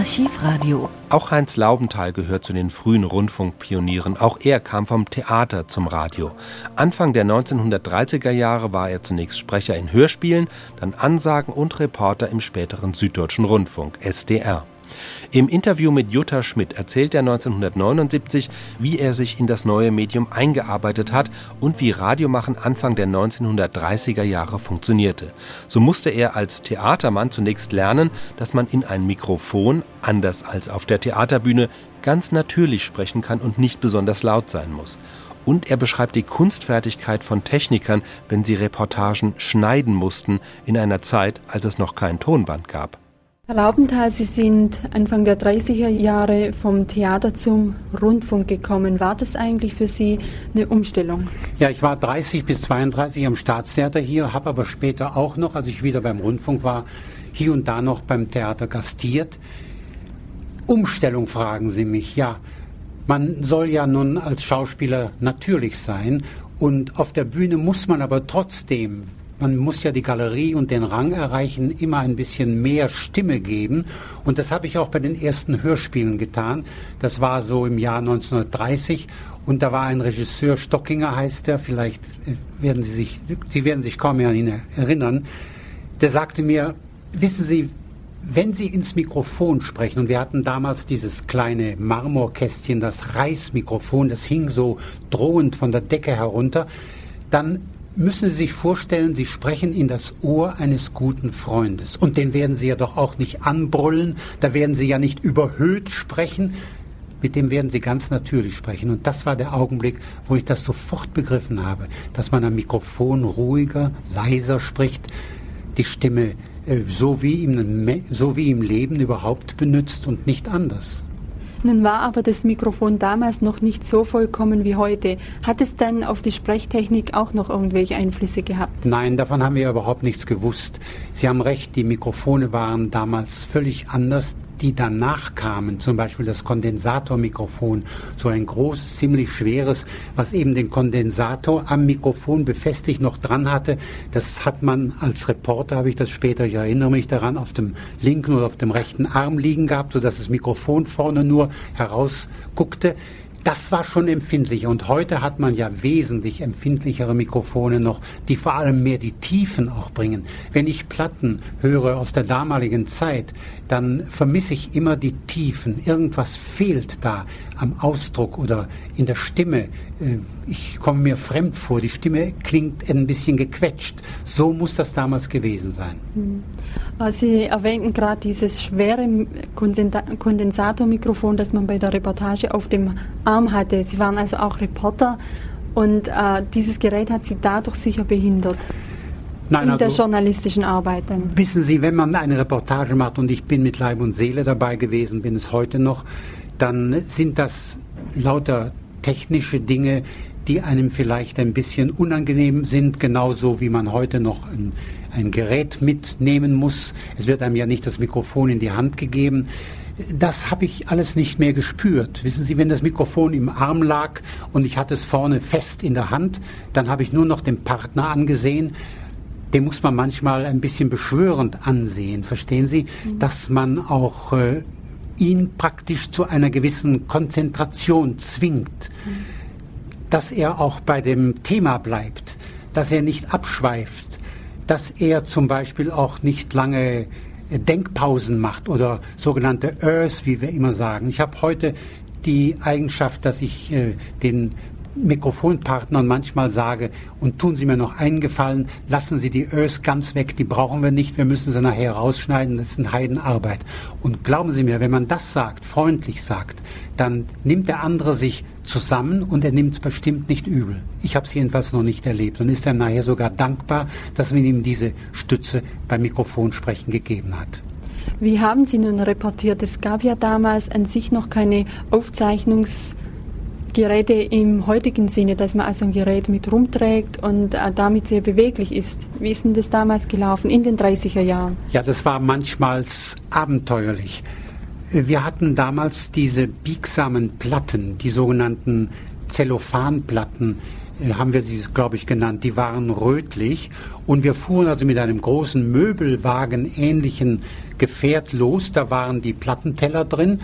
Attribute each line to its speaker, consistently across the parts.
Speaker 1: Archivradio. Auch Heinz Laubenthal gehört zu den frühen Rundfunkpionieren. Auch er kam vom Theater zum Radio. Anfang der 1930er Jahre war er zunächst Sprecher in Hörspielen, dann Ansagen und Reporter im späteren Süddeutschen Rundfunk, SDR. Im Interview mit Jutta Schmidt erzählt er 1979, wie er sich in das neue Medium eingearbeitet hat und wie Radiomachen Anfang der 1930er Jahre funktionierte. So musste er als Theatermann zunächst lernen, dass man in ein Mikrofon, anders als auf der Theaterbühne, ganz natürlich sprechen kann und nicht besonders laut sein muss. Und er beschreibt die Kunstfertigkeit von Technikern, wenn sie Reportagen schneiden mussten in einer Zeit, als es noch kein Tonband gab.
Speaker 2: Herr Laubenthal, Sie sind Anfang der 30er Jahre vom Theater zum Rundfunk gekommen. War das eigentlich für Sie eine Umstellung?
Speaker 3: Ja, ich war 30 bis 32 am Staatstheater hier, habe aber später auch noch, als ich wieder beim Rundfunk war, hier und da noch beim Theater gastiert. Umstellung fragen Sie mich. Ja, man soll ja nun als Schauspieler natürlich sein und auf der Bühne muss man aber trotzdem, man muss ja die Galerie und den Rang erreichen, immer ein bisschen mehr Stimme geben. Und das habe ich auch bei den ersten Hörspielen getan. Das war so im Jahr 1930. Und da war ein Regisseur, Stockinger heißt er, vielleicht äh, werden Sie sich, Sie werden sich kaum mehr an ihn erinnern, der sagte mir, wissen Sie, wenn Sie ins Mikrofon sprechen, und wir hatten damals dieses kleine Marmorkästchen, das Reißmikrofon, das hing so drohend von der Decke herunter, dann müssen Sie sich vorstellen, Sie sprechen in das Ohr eines guten Freundes. Und den werden Sie ja doch auch nicht anbrüllen, da werden Sie ja nicht überhöht sprechen, mit dem werden Sie ganz natürlich sprechen. Und das war der Augenblick, wo ich das sofort begriffen habe, dass man am Mikrofon ruhiger, leiser spricht, die Stimme äh, so wie, im, so wie im Leben überhaupt benutzt und nicht anders.
Speaker 2: Nun war aber das Mikrofon damals noch nicht so vollkommen wie heute. Hat es dann auf die Sprechtechnik auch noch irgendwelche Einflüsse gehabt?
Speaker 3: Nein, davon haben wir überhaupt nichts gewusst. Sie haben recht, die Mikrofone waren damals völlig anders die danach kamen, zum Beispiel das Kondensatormikrofon, so ein großes, ziemlich schweres, was eben den Kondensator am Mikrofon befestigt noch dran hatte. Das hat man als Reporter, habe ich das später, ich erinnere mich daran, auf dem linken oder auf dem rechten Arm liegen gehabt, sodass das Mikrofon vorne nur herausguckte das war schon empfindlicher. Und heute hat man ja wesentlich empfindlichere Mikrofone noch, die vor allem mehr die Tiefen auch bringen. Wenn ich Platten höre aus der damaligen Zeit, dann vermisse ich immer die Tiefen. Irgendwas fehlt da am Ausdruck oder in der Stimme. Äh, ich komme mir fremd vor. Die Stimme klingt ein bisschen gequetscht. So muss das damals gewesen sein.
Speaker 2: Hm. Sie erwähnten gerade dieses schwere Kondensatormikrofon, das man bei der Reportage auf dem Arm hatte. Sie waren also auch Reporter und äh, dieses Gerät hat Sie dadurch sicher behindert. Nein, in also, der journalistischen Arbeit dann.
Speaker 3: Wissen Sie, wenn man eine Reportage macht und ich bin mit Leib und Seele dabei gewesen, bin es heute noch, dann sind das lauter technische Dinge, die einem vielleicht ein bisschen unangenehm sind, genauso wie man heute noch ein ein Gerät mitnehmen muss. Es wird einem ja nicht das Mikrofon in die Hand gegeben. Das habe ich alles nicht mehr gespürt. Wissen Sie, wenn das Mikrofon im Arm lag und ich hatte es vorne fest in der Hand, dann habe ich nur noch den Partner angesehen. Den muss man manchmal ein bisschen beschwörend ansehen, verstehen Sie, mhm. dass man auch äh, ihn praktisch zu einer gewissen Konzentration zwingt, dass er auch bei dem Thema bleibt, dass er nicht abschweift, dass er zum Beispiel auch nicht lange äh, Denkpausen macht oder sogenannte Earth, wie wir immer sagen. Ich habe heute die Eigenschaft, dass ich äh, den Mikrofonpartnern manchmal sage, und tun Sie mir noch einen Gefallen, lassen Sie die Ös ganz weg, die brauchen wir nicht, wir müssen sie nachher rausschneiden, das ist eine Heidenarbeit. Und glauben Sie mir, wenn man das sagt, freundlich sagt, dann nimmt der andere sich zusammen und er nimmt es bestimmt nicht übel. Ich habe es jedenfalls noch nicht erlebt und ist dann nachher sogar dankbar, dass man ihm diese Stütze beim Mikrofonsprechen gegeben hat.
Speaker 2: Wie haben Sie nun reportiert? Es gab ja damals an sich noch keine Aufzeichnungs- Geräte im heutigen Sinne, dass man also ein Gerät mit rumträgt und äh, damit sehr beweglich ist. Wie ist denn das damals gelaufen in den 30er Jahren?
Speaker 3: Ja, das war manchmal abenteuerlich. Wir hatten damals diese biegsamen Platten, die sogenannten Zellophanplatten, äh, haben wir sie, glaube ich, genannt, die waren rötlich. Und wir fuhren also mit einem großen Möbelwagen ähnlichen Gefährt los. Da waren die Plattenteller drin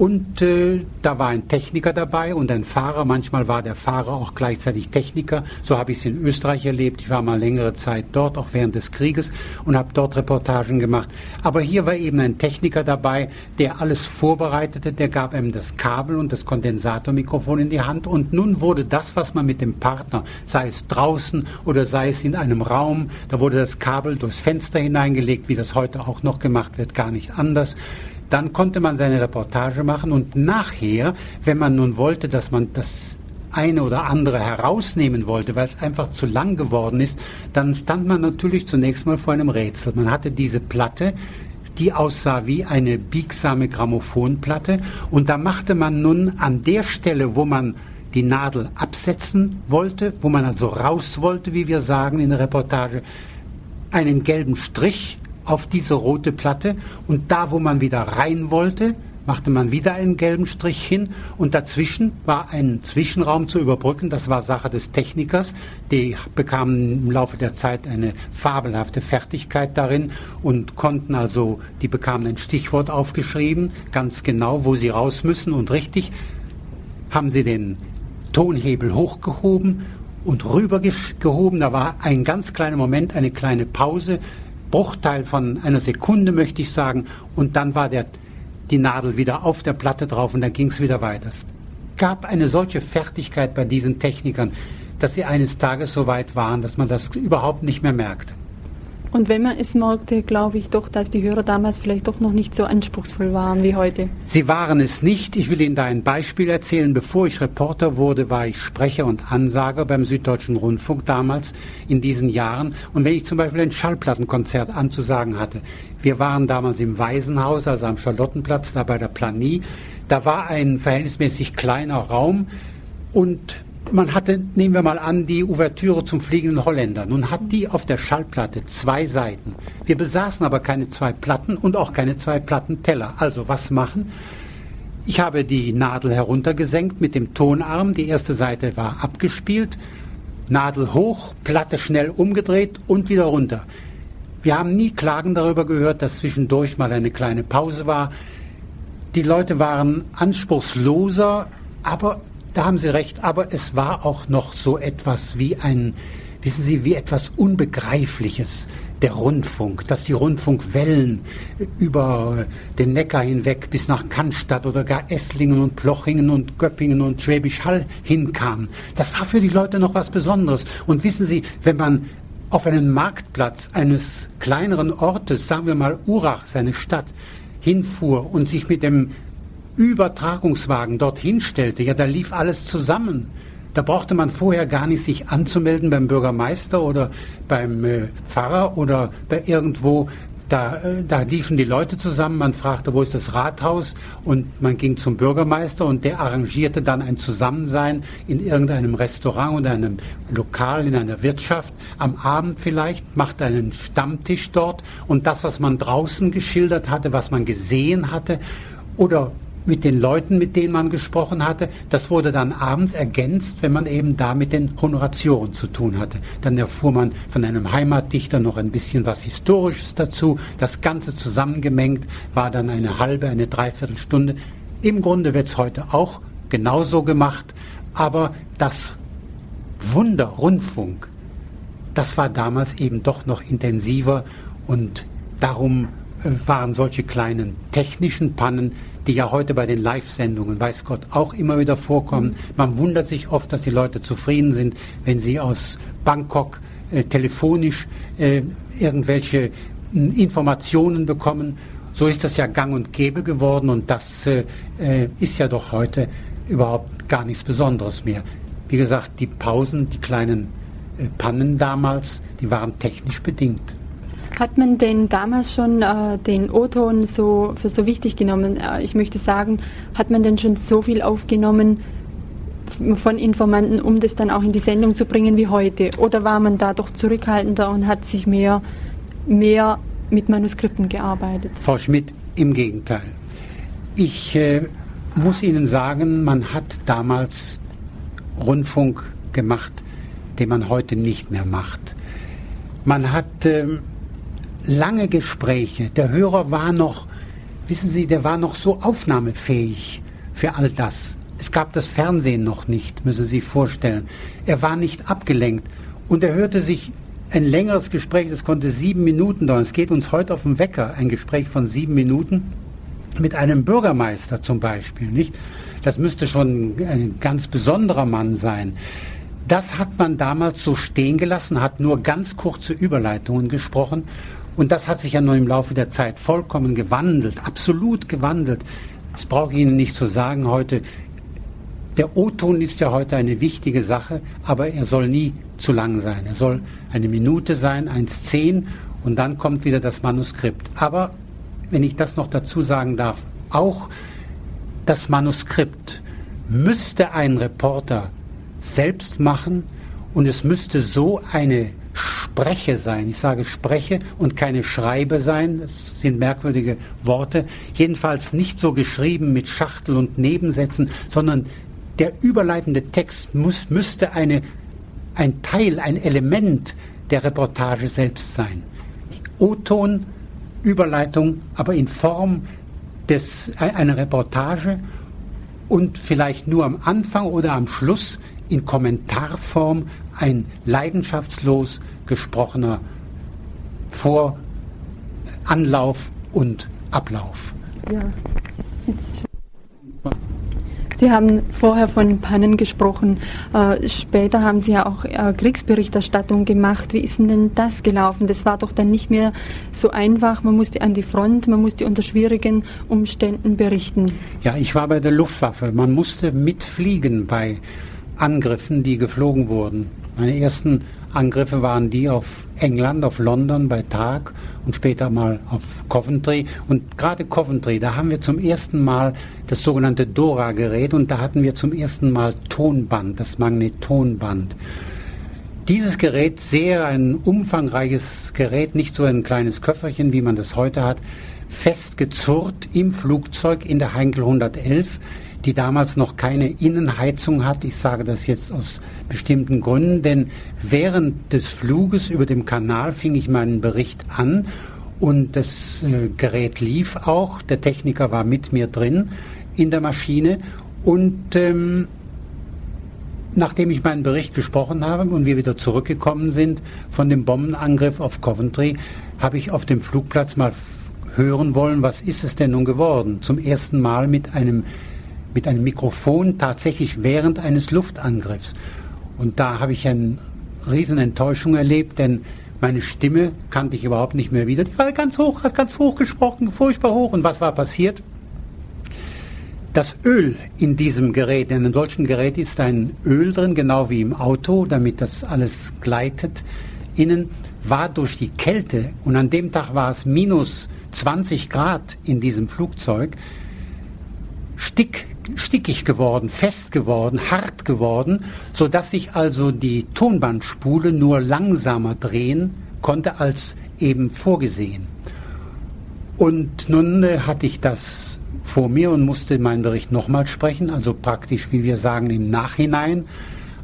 Speaker 3: und äh, da war ein Techniker dabei und ein Fahrer. Manchmal war der Fahrer auch gleichzeitig Techniker. So habe ich es in Österreich erlebt. Ich war mal längere Zeit dort, auch während des Krieges, und habe dort Reportagen gemacht. Aber hier war eben ein Techniker dabei, der alles vorbereitete. Der gab einem das Kabel und das Kondensatormikrofon in die Hand. Und nun wurde das, was man mit dem Partner, sei es draußen oder sei es in einem Raum, da wurde das Kabel durchs Fenster hineingelegt, wie das heute auch noch gemacht wird, gar nicht anders dann konnte man seine Reportage machen und nachher, wenn man nun wollte, dass man das eine oder andere herausnehmen wollte, weil es einfach zu lang geworden ist, dann stand man natürlich zunächst mal vor einem Rätsel. Man hatte diese Platte, die aussah wie eine biegsame Grammophonplatte und da machte man nun an der Stelle, wo man die Nadel absetzen wollte, wo man also raus wollte, wie wir sagen in der Reportage, einen gelben Strich auf diese rote Platte und da, wo man wieder rein wollte, machte man wieder einen gelben Strich hin und dazwischen war ein Zwischenraum zu überbrücken. Das war Sache des Technikers. Die bekamen im Laufe der Zeit eine fabelhafte Fertigkeit darin und konnten also, die bekamen ein Stichwort aufgeschrieben, ganz genau, wo sie raus müssen und richtig haben sie den Tonhebel hochgehoben und rübergehoben. Da war ein ganz kleiner Moment, eine kleine Pause Bruchteil von einer Sekunde, möchte ich sagen, und dann war der, die Nadel wieder auf der Platte drauf und dann ging es wieder weiter. Es gab eine solche Fertigkeit bei diesen Technikern, dass sie eines Tages so weit waren, dass man das überhaupt nicht mehr merkte.
Speaker 2: Und wenn man es merkte, glaube ich doch, dass die Hörer damals vielleicht doch noch nicht so anspruchsvoll waren wie heute.
Speaker 3: Sie waren es nicht. Ich will Ihnen da ein Beispiel erzählen. Bevor ich Reporter wurde, war ich Sprecher und Ansager beim Süddeutschen Rundfunk damals in diesen Jahren. Und wenn ich zum Beispiel ein Schallplattenkonzert anzusagen hatte, wir waren damals im Waisenhaus, also am Charlottenplatz, da bei der Planie, da war ein verhältnismäßig kleiner Raum und man hatte, nehmen wir mal an, die Ouvertüre zum Fliegenden Holländer. Nun hat die auf der Schallplatte zwei Seiten. Wir besaßen aber keine zwei Platten und auch keine zwei Plattenteller. Also was machen? Ich habe die Nadel heruntergesenkt mit dem Tonarm. Die erste Seite war abgespielt. Nadel hoch, Platte schnell umgedreht und wieder runter. Wir haben nie Klagen darüber gehört, dass zwischendurch mal eine kleine Pause war. Die Leute waren anspruchsloser, aber da haben Sie recht, aber es war auch noch so etwas wie ein, wissen Sie, wie etwas Unbegreifliches, der Rundfunk, dass die Rundfunkwellen über den Neckar hinweg bis nach Cannstatt oder gar Esslingen und Plochingen und Göppingen und Schwäbisch Hall hinkamen. Das war für die Leute noch was Besonderes. Und wissen Sie, wenn man auf einen Marktplatz eines kleineren Ortes, sagen wir mal Urach, seine Stadt, hinfuhr und sich mit dem Übertragungswagen dorthin stellte, ja, da lief alles zusammen. Da brauchte man vorher gar nicht sich anzumelden beim Bürgermeister oder beim äh, Pfarrer oder bei irgendwo. Da, äh, da liefen die Leute zusammen, man fragte, wo ist das Rathaus und man ging zum Bürgermeister und der arrangierte dann ein Zusammensein in irgendeinem Restaurant oder einem Lokal, in einer Wirtschaft, am Abend vielleicht, machte einen Stammtisch dort und das, was man draußen geschildert hatte, was man gesehen hatte oder mit den Leuten, mit denen man gesprochen hatte. Das wurde dann abends ergänzt, wenn man eben da mit den Honorationen zu tun hatte. Dann erfuhr man von einem Heimatdichter noch ein bisschen was Historisches dazu. Das Ganze zusammengemengt war dann eine halbe, eine Dreiviertelstunde. Im Grunde wird es heute auch genauso gemacht, aber das Wunder Rundfunk, das war damals eben doch noch intensiver und darum waren solche kleinen technischen Pannen die ja heute bei den Live-Sendungen, weiß Gott, auch immer wieder vorkommen. Man wundert sich oft, dass die Leute zufrieden sind, wenn sie aus Bangkok äh, telefonisch äh, irgendwelche äh, Informationen bekommen. So ist das ja gang und gäbe geworden und das äh, äh, ist ja doch heute überhaupt gar nichts Besonderes mehr. Wie gesagt, die Pausen, die kleinen äh, Pannen damals, die waren technisch bedingt.
Speaker 2: Hat man denn damals schon äh, den O-Ton so für so wichtig genommen? Äh, ich möchte sagen, hat man denn schon so viel aufgenommen von Informanten, um das dann auch in die Sendung zu bringen wie heute? Oder war man da doch zurückhaltender und hat sich mehr, mehr mit Manuskripten gearbeitet?
Speaker 3: Frau Schmidt, im Gegenteil. Ich äh, muss Ihnen sagen, man hat damals Rundfunk gemacht den man heute nicht mehr macht. Man hat äh, lange Gespräche. Der Hörer war noch, wissen Sie, der war noch so aufnahmefähig für all das. Es gab das Fernsehen noch nicht, müssen Sie sich vorstellen. Er war nicht abgelenkt und er hörte sich ein längeres Gespräch, das konnte sieben Minuten dauern. Es geht uns heute auf den Wecker, ein Gespräch von sieben Minuten mit einem Bürgermeister zum Beispiel, nicht? Das müsste schon ein ganz besonderer Mann sein. Das hat man damals so stehen gelassen, hat nur ganz kurze Überleitungen gesprochen und das hat sich ja nur im Laufe der Zeit vollkommen gewandelt, absolut gewandelt. Das brauche ich Ihnen nicht zu sagen heute. Der O-Ton ist ja heute eine wichtige Sache, aber er soll nie zu lang sein. Er soll eine Minute sein, 1,10 und dann kommt wieder das Manuskript. Aber, wenn ich das noch dazu sagen darf, auch das Manuskript müsste ein Reporter selbst machen und es müsste so eine Spreche sein. Ich sage Spreche und keine Schreibe sein. Das sind merkwürdige Worte. Jedenfalls nicht so geschrieben mit Schachtel und Nebensätzen, sondern der überleitende Text muss, müsste eine ein Teil, ein Element der Reportage selbst sein. O-Ton, Überleitung, aber in Form des, einer Reportage und vielleicht nur am Anfang oder am Schluss in Kommentarform ein leidenschaftslos gesprochener Voranlauf und Ablauf. Ja.
Speaker 2: Sie haben vorher von Pannen gesprochen. Äh, später haben Sie ja auch äh, Kriegsberichterstattung gemacht. Wie ist denn das gelaufen? Das war doch dann nicht mehr so einfach. Man musste an die Front, man musste unter schwierigen Umständen berichten.
Speaker 3: Ja, ich war bei der Luftwaffe. Man musste mitfliegen bei Angriffen, die geflogen wurden. Meine ersten Angriffe waren die auf England, auf London bei Tag und später mal auf Coventry. Und gerade Coventry, da haben wir zum ersten Mal das sogenannte Dora-Gerät und da hatten wir zum ersten Mal Tonband, das Magnetonband. Dieses Gerät, sehr ein umfangreiches Gerät, nicht so ein kleines Köfferchen, wie man das heute hat, festgezurrt im Flugzeug in der Heinkel 111 die damals noch keine Innenheizung hat. Ich sage das jetzt aus bestimmten Gründen, denn während des Fluges über dem Kanal fing ich meinen Bericht an und das äh, Gerät lief auch. Der Techniker war mit mir drin in der Maschine und ähm, nachdem ich meinen Bericht gesprochen habe und wir wieder zurückgekommen sind von dem Bombenangriff auf Coventry, habe ich auf dem Flugplatz mal hören wollen, was ist es denn nun geworden? Zum ersten Mal mit einem mit einem Mikrofon tatsächlich während eines Luftangriffs. Und da habe ich eine Riesenenttäuschung erlebt, denn meine Stimme kannte ich überhaupt nicht mehr wieder. Die war ganz hoch, hat ganz hoch gesprochen, furchtbar hoch. Und was war passiert? Das Öl in diesem Gerät, in einem solchen Gerät ist ein Öl drin, genau wie im Auto, damit das alles gleitet. Innen war durch die Kälte, und an dem Tag war es minus 20 Grad in diesem Flugzeug, stick stickig geworden, fest geworden, hart geworden, so dass sich also die Tonbandspule nur langsamer drehen konnte als eben vorgesehen. Und nun äh, hatte ich das vor mir und musste meinen Bericht nochmal sprechen, also praktisch, wie wir sagen, im Nachhinein,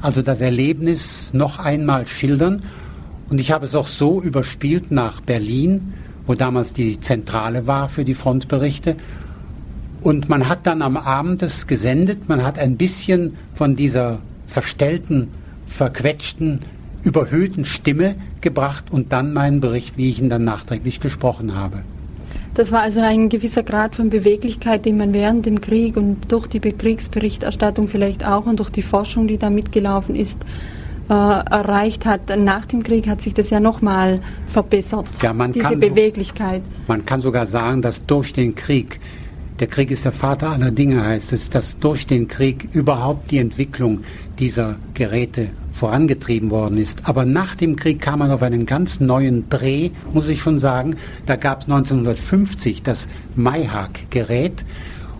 Speaker 3: also das Erlebnis noch einmal schildern. Und ich habe es auch so überspielt nach Berlin, wo damals die Zentrale war für die Frontberichte und man hat dann am Abend es gesendet, man hat ein bisschen von dieser verstellten, verquetschten, überhöhten Stimme gebracht und dann meinen Bericht, wie ich ihn dann nachträglich gesprochen habe.
Speaker 2: Das war also ein gewisser Grad von Beweglichkeit, den man während dem Krieg und durch die Kriegsberichterstattung vielleicht auch und durch die Forschung, die da mitgelaufen ist, äh, erreicht hat. Nach dem Krieg hat sich das ja nochmal verbessert,
Speaker 3: ja, man diese Beweglichkeit. Man kann sogar sagen, dass durch den Krieg der Krieg ist der Vater aller Dinge, heißt es, dass durch den Krieg überhaupt die Entwicklung dieser Geräte vorangetrieben worden ist. Aber nach dem Krieg kam man auf einen ganz neuen Dreh, muss ich schon sagen. Da gab es 1950 das Mayhawk-Gerät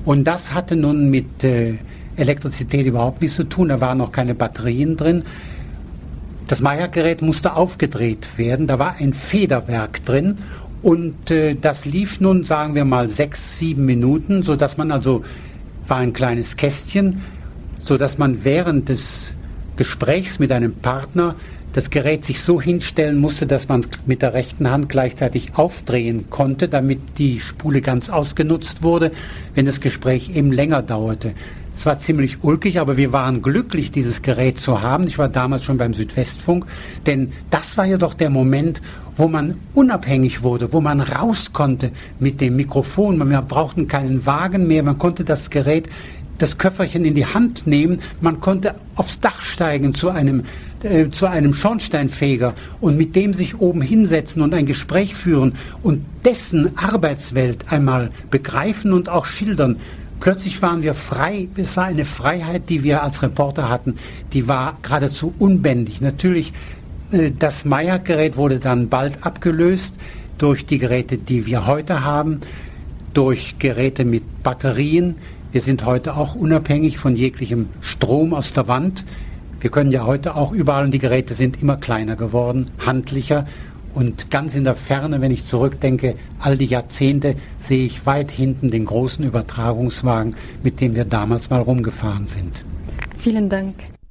Speaker 3: und das hatte nun mit äh, Elektrizität überhaupt nichts zu tun. Da waren noch keine Batterien drin. Das Mayhawk-Gerät musste aufgedreht werden. Da war ein Federwerk drin und äh, das lief nun, sagen wir mal, sechs, sieben Minuten, sodass man also, war ein kleines Kästchen, sodass man während des Gesprächs mit einem Partner das Gerät sich so hinstellen musste, dass man es mit der rechten Hand gleichzeitig aufdrehen konnte, damit die Spule ganz ausgenutzt wurde, wenn das Gespräch eben länger dauerte. Es war ziemlich ulkig, aber wir waren glücklich, dieses Gerät zu haben. Ich war damals schon beim Südwestfunk, denn das war ja doch der Moment, wo man unabhängig wurde, wo man raus konnte mit dem Mikrofon. Wir brauchten keinen Wagen mehr, man konnte das Gerät das Köfferchen in die Hand nehmen. Man konnte aufs Dach steigen zu einem, äh, zu einem Schornsteinfeger und mit dem sich oben hinsetzen und ein Gespräch führen und dessen Arbeitswelt einmal begreifen und auch schildern. Plötzlich waren wir frei. Es war eine Freiheit, die wir als Reporter hatten, die war geradezu unbändig. Natürlich, äh, das Meyer-Gerät wurde dann bald abgelöst durch die Geräte, die wir heute haben, durch Geräte mit Batterien, wir sind heute auch unabhängig von jeglichem Strom aus der Wand. Wir können ja heute auch überall, und die Geräte sind immer kleiner geworden, handlicher. Und ganz in der Ferne, wenn ich zurückdenke, all die Jahrzehnte, sehe ich weit hinten den großen Übertragungswagen, mit dem wir damals mal rumgefahren sind.
Speaker 2: Vielen Dank.